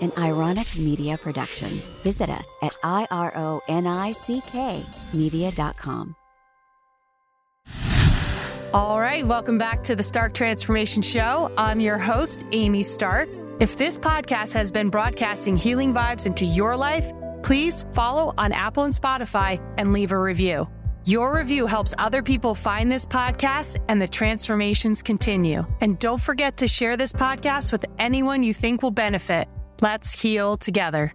an Ironick Media production. Visit us at ironick media.com. All right, welcome back to the Stark Transformation Show. I'm your host, Amy Stark. If this podcast has been broadcasting healing vibes into your life, please follow on Apple and Spotify and leave a review. Your review helps other people find this podcast and the transformations continue. And don't forget to share this podcast with anyone you think will benefit. Let's heal together.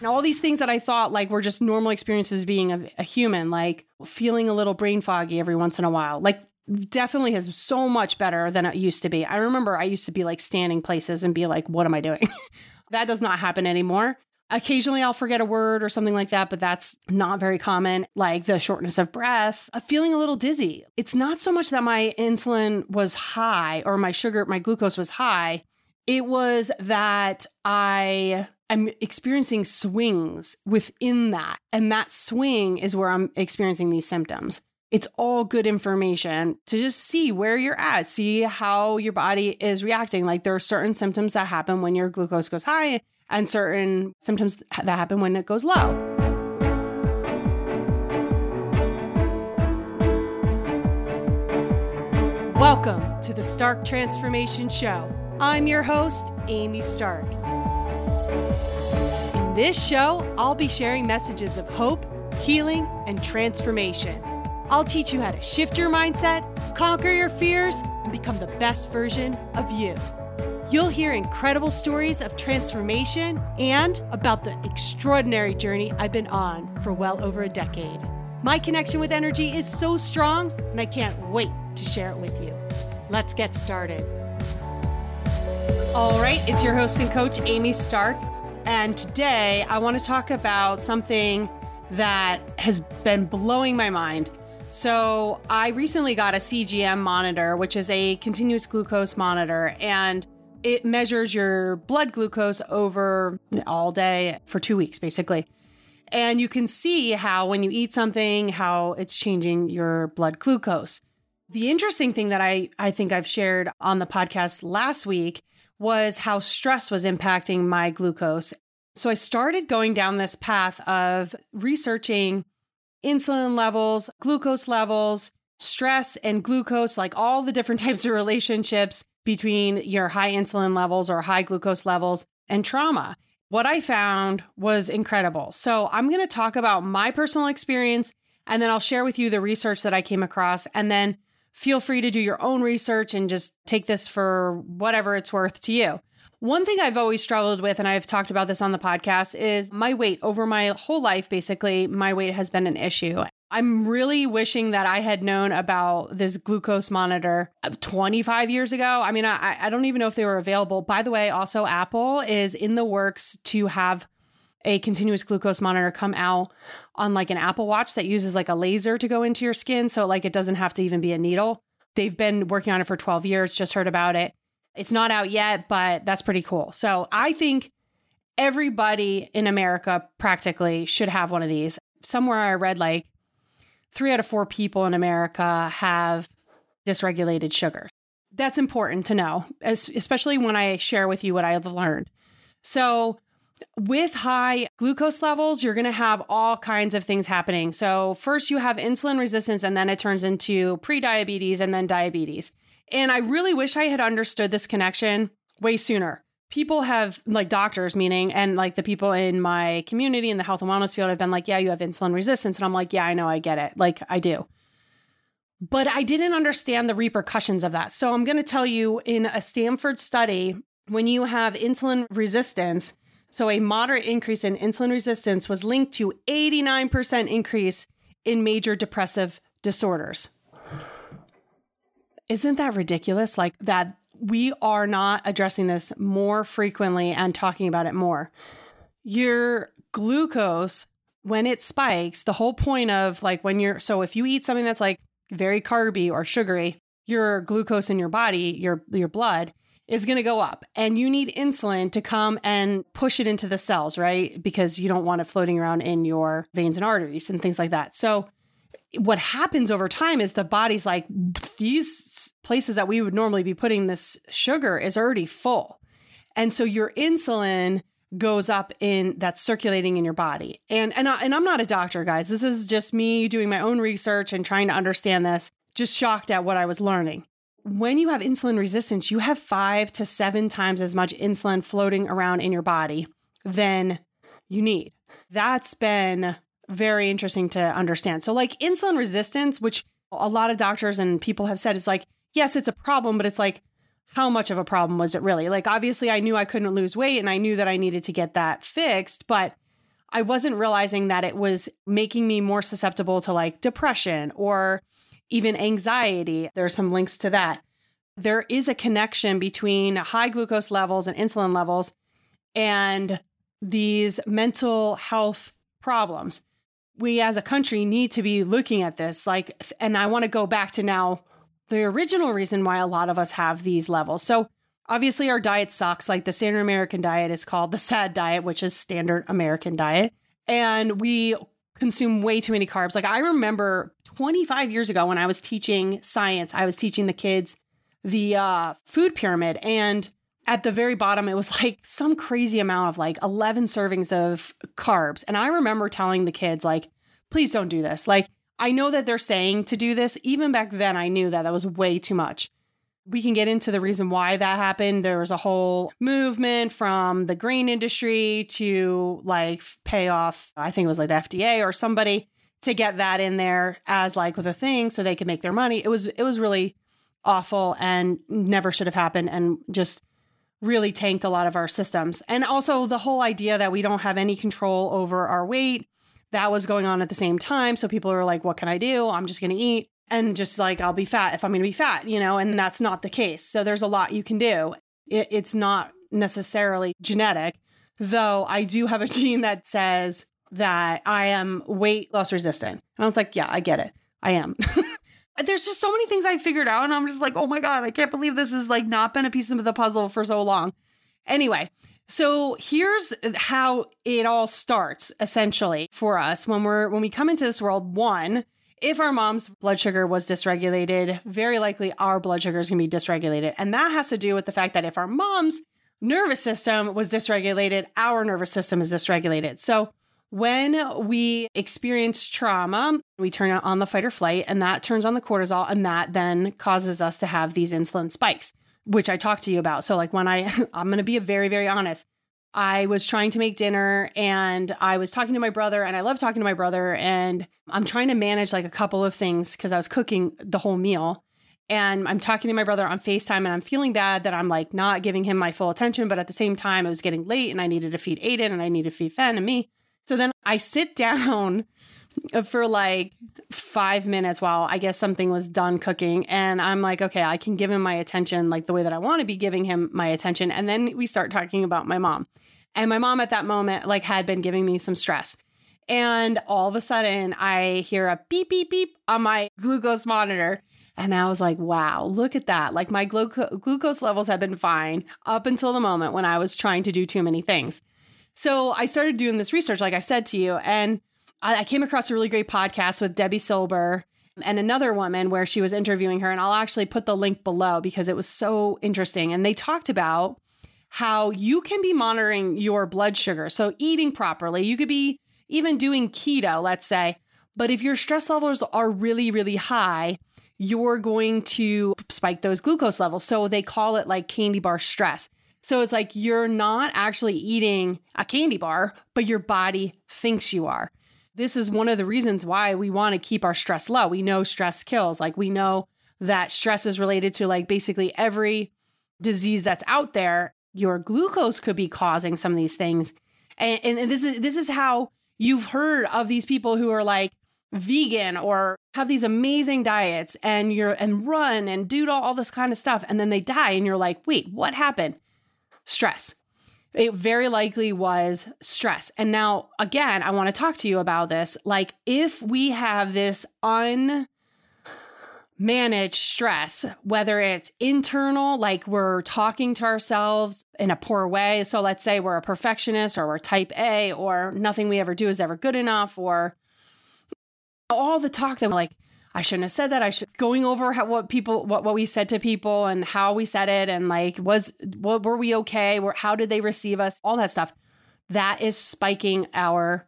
Now, all these things that I thought like were just normal experiences being a, a human, like feeling a little brain foggy every once in a while, like definitely has so much better than it used to be. I remember I used to be like standing places and be like, what am I doing? that does not happen anymore. Occasionally I'll forget a word or something like that, but that's not very common. Like the shortness of breath, uh, feeling a little dizzy. It's not so much that my insulin was high or my sugar, my glucose was high. It was that I am experiencing swings within that. And that swing is where I'm experiencing these symptoms. It's all good information to just see where you're at, see how your body is reacting. Like there are certain symptoms that happen when your glucose goes high, and certain symptoms that happen when it goes low. Welcome to the Stark Transformation Show. I'm your host, Amy Stark. In this show, I'll be sharing messages of hope, healing, and transformation. I'll teach you how to shift your mindset, conquer your fears, and become the best version of you. You'll hear incredible stories of transformation and about the extraordinary journey I've been on for well over a decade. My connection with energy is so strong, and I can't wait to share it with you. Let's get started. All right, it's your host and coach, Amy Stark. And today I want to talk about something that has been blowing my mind. So, I recently got a CGM monitor, which is a continuous glucose monitor. And it measures your blood glucose over all day for two weeks, basically. And you can see how when you eat something, how it's changing your blood glucose. The interesting thing that I, I think I've shared on the podcast last week was how stress was impacting my glucose. So I started going down this path of researching insulin levels, glucose levels, stress and glucose, like all the different types of relationships between your high insulin levels or high glucose levels and trauma. What I found was incredible. So, I'm going to talk about my personal experience and then I'll share with you the research that I came across. And then feel free to do your own research and just take this for whatever it's worth to you. One thing I've always struggled with, and I've talked about this on the podcast, is my weight. Over my whole life, basically, my weight has been an issue. I'm really wishing that I had known about this glucose monitor 25 years ago. I mean, I, I don't even know if they were available. By the way, also, Apple is in the works to have a continuous glucose monitor come out on like an Apple Watch that uses like a laser to go into your skin. So, like, it doesn't have to even be a needle. They've been working on it for 12 years, just heard about it. It's not out yet, but that's pretty cool. So, I think everybody in America practically should have one of these. Somewhere I read like three out of four people in America have dysregulated sugar. That's important to know, especially when I share with you what I've learned. So, with high glucose levels, you're going to have all kinds of things happening. So, first, you have insulin resistance, and then it turns into prediabetes and then diabetes. And I really wish I had understood this connection way sooner. People have like doctors meaning and like the people in my community in the health and wellness field have been like yeah you have insulin resistance. And i'm like yeah i know i get it. Like i do. But i didn't understand the repercussions of that. So i'm going to tell you in a stanford study when you have insulin resistance so a moderate increase in insulin resistance was linked to 89% increase in major depressive disorders isn't that ridiculous like that we are not addressing this more frequently and talking about it more. Your glucose, when it spikes, the whole point of like when you're, so if you eat something that's like very carby or sugary, your glucose in your body, your, your blood, is going to go up and you need insulin to come and push it into the cells, right? Because you don't want it floating around in your veins and arteries and things like that. So what happens over time is the body's like these places that we would normally be putting this sugar is already full And so your insulin goes up in that's circulating in your body. And and I, and I'm not a doctor, guys. This is just me doing my own research and trying to understand this. Just shocked at what I was learning. When you have insulin resistance, you have 5 to 7 times as much insulin floating around in your body than you need. That's been very interesting to understand. So like insulin resistance, which a lot of doctors and people have said is like yes, it's a problem, but it's like how much of a problem was it really? Like, obviously, I knew I couldn't lose weight and I knew that I needed to get that fixed, but I wasn't realizing that it was making me more susceptible to like depression or even anxiety. There are some links to that. There is a connection between high glucose levels and insulin levels and these mental health problems. We as a country need to be looking at this. Like, and I want to go back to now the original reason why a lot of us have these levels. So, obviously, our diet sucks. Like the standard American diet is called the SAD diet, which is standard American diet. And we consume way too many carbs. Like, I remember 25 years ago when I was teaching science, I was teaching the kids the uh, food pyramid. And at the very bottom, it was like some crazy amount of like 11 servings of carbs. And I remember telling the kids, like, please don't do this. Like, I know that they're saying to do this. Even back then, I knew that that was way too much. We can get into the reason why that happened. There was a whole movement from the grain industry to like pay off, I think it was like the FDA or somebody to get that in there as like with a thing so they could make their money. It was it was really awful and never should have happened and just really tanked a lot of our systems. And also the whole idea that we don't have any control over our weight that was going on at the same time. So people are like, what can I do? I'm just going to eat and just like, I'll be fat if I'm going to be fat, you know, and that's not the case. So there's a lot you can do. It, it's not necessarily genetic, though I do have a gene that says that I am weight loss resistant. And I was like, yeah, I get it. I am. There's just so many things I figured out, and I'm just like, oh my God, I can't believe this has like not been a piece of the puzzle for so long. Anyway, so here's how it all starts essentially for us when we're when we come into this world. One, if our mom's blood sugar was dysregulated, very likely our blood sugar is going to be dysregulated. And that has to do with the fact that if our mom's nervous system was dysregulated, our nervous system is dysregulated. So when we experience trauma, we turn on the fight or flight, and that turns on the cortisol, and that then causes us to have these insulin spikes which I talked to you about. So, like, when I, I'm going to be very, very honest. I was trying to make dinner and I was talking to my brother, and I love talking to my brother. And I'm trying to manage like a couple of things because I was cooking the whole meal. And I'm talking to my brother on FaceTime, and I'm feeling bad that I'm like not giving him my full attention. But at the same time, it was getting late and I needed to feed Aiden and I needed to feed Fen and me. So then I sit down Uh, for like five minutes while I guess something was done cooking. And I'm like, okay, I can give him my attention like the way that I want to be giving him my attention. And then we start talking about my mom. And my mom at that moment like had been giving me some stress. And all of a sudden I hear a beep, beep, beep on my glucose monitor. And I was like, wow, look at that. Like my gluco- glucose levels have been fine up until the moment when I was trying to do too many things. So I started doing this research, like I said to you. And I came across a really great podcast with Debbie Silber and another woman where she was interviewing her. And I'll actually put the link below because it was so interesting. And they talked about how you can be monitoring your blood sugar. So, eating properly, you could be even doing keto, let's say. But if your stress levels are really, really high, you're going to spike those glucose levels. So, they call it like candy bar stress. So, it's like you're not actually eating a candy bar, but your body thinks you are this is one of the reasons why we want to keep our stress low. We know stress kills. Like we know that stress is related to like basically every disease that's out there. Your glucose could be causing some of these things. And, and this is this is how you've heard of these people who are like vegan or have these amazing diets and you're and run and do all, all this kind of stuff and then they die and you're like, "Wait, what happened?" Stress it very likely was stress. And now, again, I want to talk to you about this. Like, if we have this unmanaged stress, whether it's internal, like we're talking to ourselves in a poor way. So, let's say we're a perfectionist or we're type A or nothing we ever do is ever good enough, or all the talk that like, I shouldn't have said that. I should going over how, what people what what we said to people and how we said it and like was what were we okay? Were, how did they receive us? All that stuff. That is spiking our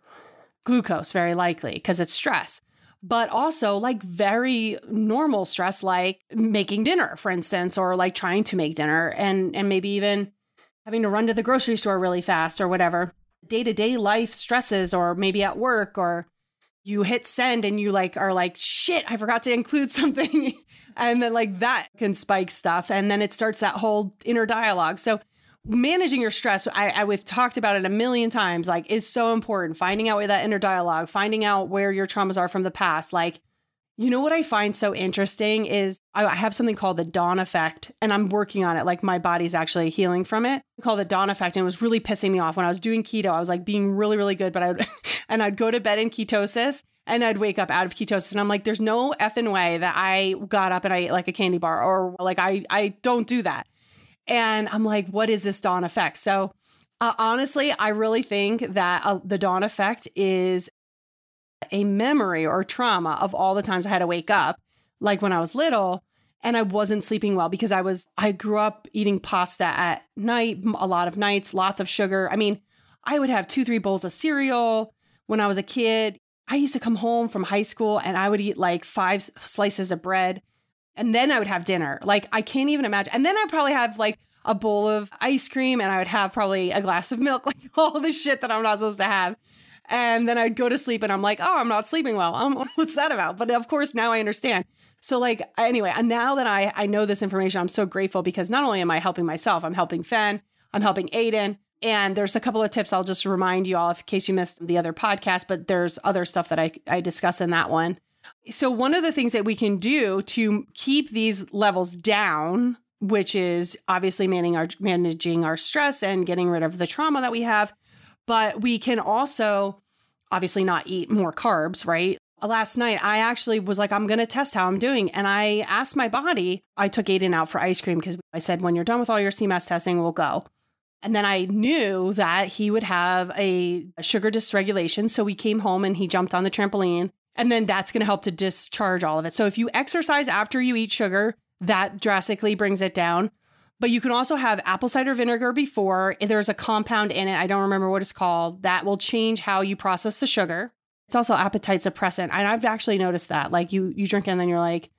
glucose very likely because it's stress. But also like very normal stress like making dinner for instance or like trying to make dinner and and maybe even having to run to the grocery store really fast or whatever. Day-to-day life stresses or maybe at work or you hit send and you like are like shit i forgot to include something. And then like that can spike stuff and then it starts that whole inner dialogue. So managing your stress I, I we've talked about it a million times like is so important. Finding out where that inner dialogue finding out where your traumas are from the past like you know what I find so interesting is I have something called the dawn effect, and I'm working on it. Like my body's actually healing from it. Called the dawn effect, and it was really pissing me off when I was doing keto. I was like being really, really good, but I would, and I'd go to bed in ketosis, and I'd wake up out of ketosis, and I'm like, there's no effing way that I got up and I ate like a candy bar, or like I I don't do that. And I'm like, what is this dawn effect? So uh, honestly, I really think that uh, the dawn effect is a memory or trauma of all the times I had to wake up, like when I was little, and I wasn't sleeping well because I was, I grew up eating pasta at night, a lot of nights, lots of sugar. I mean, I would have two, three bowls of cereal when I was a kid. I used to come home from high school and I would eat like five slices of bread and then I would have dinner. Like, I can't even imagine. And then I'd probably have like a bowl of ice cream and I would have probably a glass of milk, like all the shit that I'm not supposed to have. And then I'd go to sleep and I'm like, oh, I'm not sleeping well. Um, what's that about? But of course, now I understand. So, like, anyway, now that I, I know this information, I'm so grateful because not only am I helping myself, I'm helping Fen, I'm helping Aiden. And there's a couple of tips I'll just remind you all in case you missed the other podcast, but there's other stuff that I, I discuss in that one. So, one of the things that we can do to keep these levels down, which is obviously managing our, managing our stress and getting rid of the trauma that we have, but we can also obviously not eat more carbs, right? Last night, I actually was like, I'm going to test how I'm doing. And I asked my body, I took Aiden out for ice cream because I said, when you're done with all your CMAS testing, we'll go. And then I knew that he would have a, a sugar dysregulation. So we came home and he jumped on the trampoline. And then that's going to help to discharge all of it. So if you exercise after you eat sugar, that drastically brings it down. But you can also have apple cider vinegar before. There's a compound in it, I don't remember what it's called, that will change how you process the sugar. It's also appetite suppressant. And I've actually noticed that. Like you you drink it and then you're like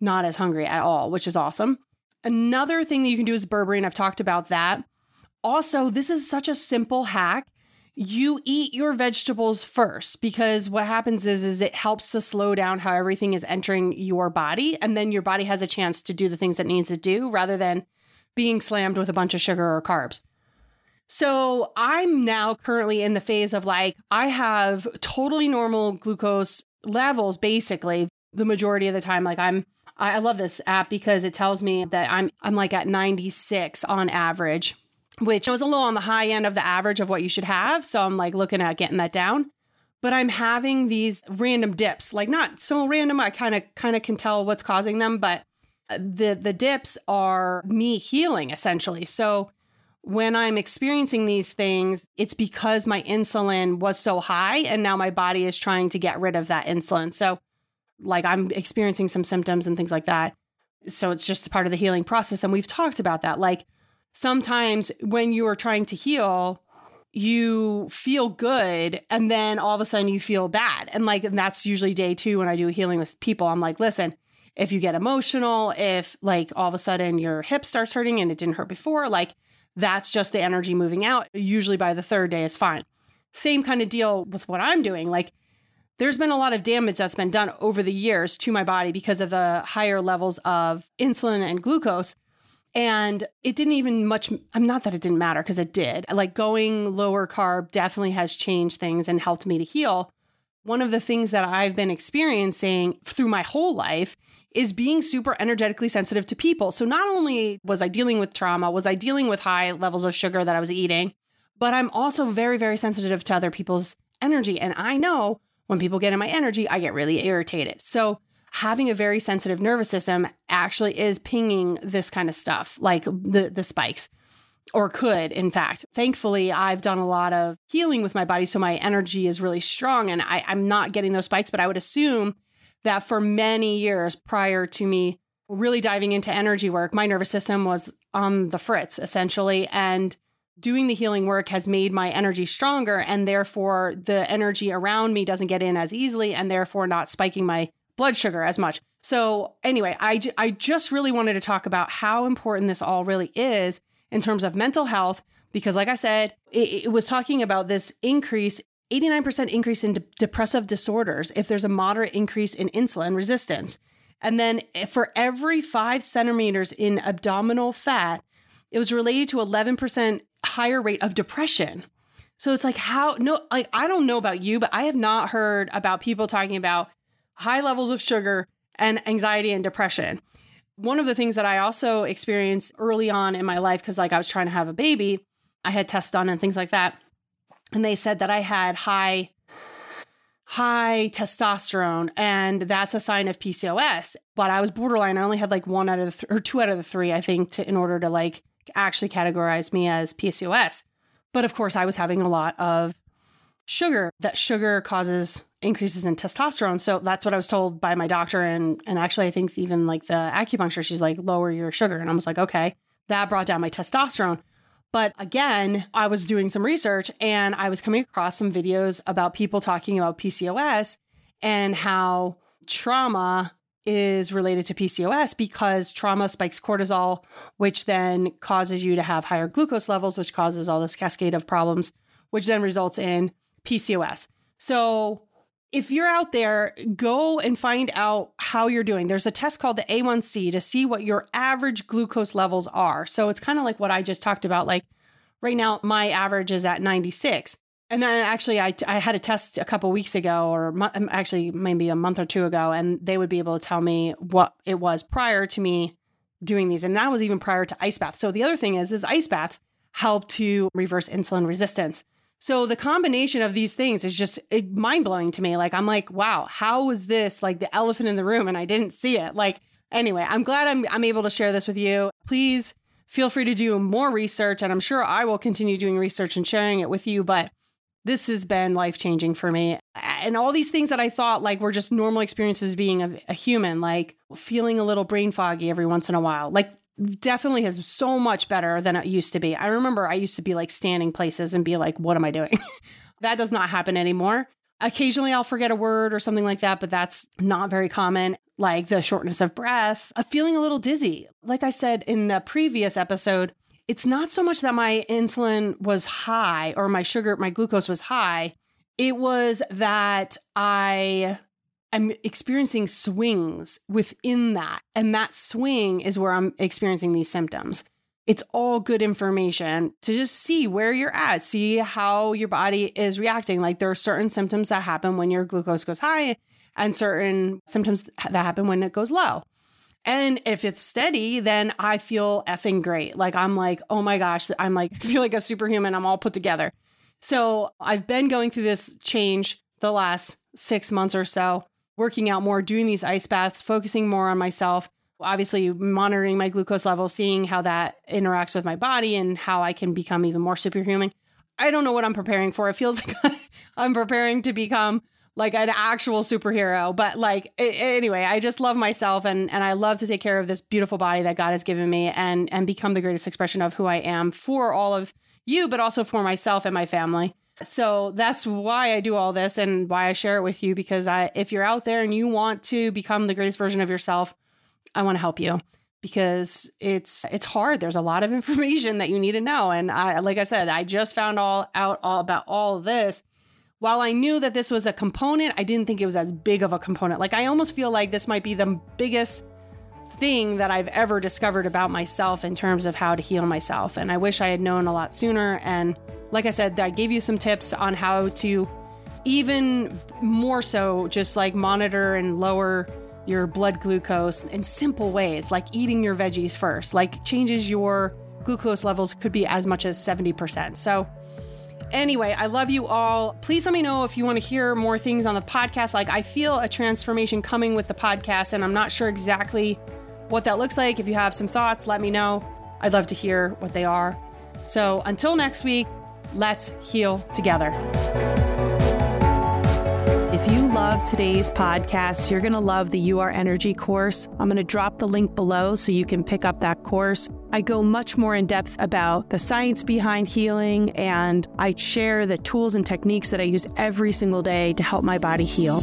not as hungry at all, which is awesome. Another thing that you can do is berberine. I've talked about that. Also, this is such a simple hack. You eat your vegetables first because what happens is is it helps to slow down how everything is entering your body and then your body has a chance to do the things it needs to do rather than being slammed with a bunch of sugar or carbs. So I'm now currently in the phase of like, I have totally normal glucose levels basically the majority of the time. Like I'm, I love this app because it tells me that I'm, I'm like at 96 on average, which was a little on the high end of the average of what you should have. So I'm like looking at getting that down. But I'm having these random dips, like not so random. I kind of kind of can tell what's causing them, but Uh, the the dips are me healing essentially. So when I'm experiencing these things, it's because my insulin was so high and now my body is trying to get rid of that insulin. So like I'm experiencing some symptoms and things like that. So it's just part of the healing process and we've talked about that. Like sometimes when you are trying to heal, you feel good and then all of a sudden you feel bad. And like and that's usually day 2 when I do healing with people. I'm like, "Listen, if you get emotional, if like all of a sudden your hip starts hurting and it didn't hurt before, like that's just the energy moving out. Usually by the third day is fine. Same kind of deal with what I'm doing. Like there's been a lot of damage that's been done over the years to my body because of the higher levels of insulin and glucose. And it didn't even much, I'm not that it didn't matter because it did. Like going lower carb definitely has changed things and helped me to heal. One of the things that I've been experiencing through my whole life is being super energetically sensitive to people. So not only was I dealing with trauma, was I dealing with high levels of sugar that I was eating, but I'm also very, very sensitive to other people's energy. And I know when people get in my energy, I get really irritated. So having a very sensitive nervous system actually is pinging this kind of stuff, like the, the spikes or could, in fact. Thankfully, I've done a lot of healing with my body, so my energy is really strong and I, I'm not getting those spikes, but I would assume that for many years prior to me really diving into energy work, my nervous system was on the fritz essentially. And doing the healing work has made my energy stronger. And therefore, the energy around me doesn't get in as easily and therefore not spiking my blood sugar as much. So, anyway, I, I just really wanted to talk about how important this all really is in terms of mental health, because, like I said, it, it was talking about this increase 89% increase in de- depressive disorders if there's a moderate increase in insulin resistance. And then eh, for every five centimeters in abdominal fat, it was related to 11% higher rate of depression. So it's like, how, no, like, I don't know about you, but I have not heard about people talking about high levels of sugar and anxiety and depression. One of the things that I also experienced early on in my life, because like I was trying to have a baby, I had tests done and things like that. And they said that I had high high testosterone and that's a sign of PCOS. But I was borderline. I only had like one out of the th- or two out of the three, I think, to in order to like actually categorize me as PCOS. But of course, I was having a lot of sugar. That sugar causes increases in testosterone. So that's what I was told by my doctor. And and actually, I think even like the acupuncture, she's like, lower your sugar. And I was like, okay. That brought down my testosterone. But again, I was doing some research and I was coming across some videos about people talking about PCOS and how trauma is related to PCOS because trauma spikes cortisol, which then causes you to have higher glucose levels, which causes all this cascade of problems, which then results in PCOS. So if you're out there, go and find out how you're doing. There's a test called the A1C to see what your average glucose levels are. So it's kind of like what I just talked about. Like right now, my average is at 96. And then actually, I, I had a test a couple weeks ago, or um, actually maybe a month or two ago, and they would be able to tell me what it was prior to me doing these. And that was even prior to ice baths. So the other thing is, is ice baths help to reverse insulin resistance. So the combination of these things is just mind blowing to me. Like, I'm like, wow, how was this like the elephant in the room and I didn't see it? Like, anyway, I'm glad I'm, I'm able to share this with you. Please feel free to do more research. And I'm sure I will continue doing research and sharing it with you. But this has been life changing for me. And all these things that I thought like were just normal experiences being a, a human, like feeling a little brain foggy every once in a while, like definitely has so much better than it used to be. I remember I used to be like standing places and be like, what am I doing? that does not happen anymore. Occasionally I'll forget a word or something like that, but that's not very common. Like the shortness of breath, a feeling a little dizzy. Like I said in the previous episode, it's not so much that my insulin was high or my sugar, my glucose was high. It was that I I'm experiencing swings within that. And that swing is where I'm experiencing these symptoms. It's all good information to just see where you're at, see how your body is reacting. Like there are certain symptoms that happen when your glucose goes high and certain symptoms that happen when it goes low. And if it's steady, then I feel effing great. Like I'm like, oh my gosh, I'm like, I feel like a superhuman. I'm all put together. So I've been going through this change the last six months or so working out more, doing these ice baths, focusing more on myself, obviously monitoring my glucose level, seeing how that interacts with my body and how I can become even more superhuman. I don't know what I'm preparing for. It feels like I'm preparing to become like an actual superhero, but like anyway, I just love myself and and I love to take care of this beautiful body that God has given me and and become the greatest expression of who I am for all of you, but also for myself and my family. So that's why I do all this and why I share it with you because I if you're out there and you want to become the greatest version of yourself, I want to help you because it's it's hard. There's a lot of information that you need to know and I like I said, I just found all out all about all this. While I knew that this was a component, I didn't think it was as big of a component. Like I almost feel like this might be the biggest thing that I've ever discovered about myself in terms of how to heal myself. And I wish I had known a lot sooner and like I said, I gave you some tips on how to even more so just like monitor and lower your blood glucose in simple ways, like eating your veggies first, like changes your glucose levels could be as much as 70%. So, anyway, I love you all. Please let me know if you want to hear more things on the podcast. Like, I feel a transformation coming with the podcast, and I'm not sure exactly what that looks like. If you have some thoughts, let me know. I'd love to hear what they are. So, until next week, let's heal together. If you love today's podcast, you're going to love the You Are Energy course. I'm going to drop the link below so you can pick up that course. I go much more in depth about the science behind healing, and I share the tools and techniques that I use every single day to help my body heal.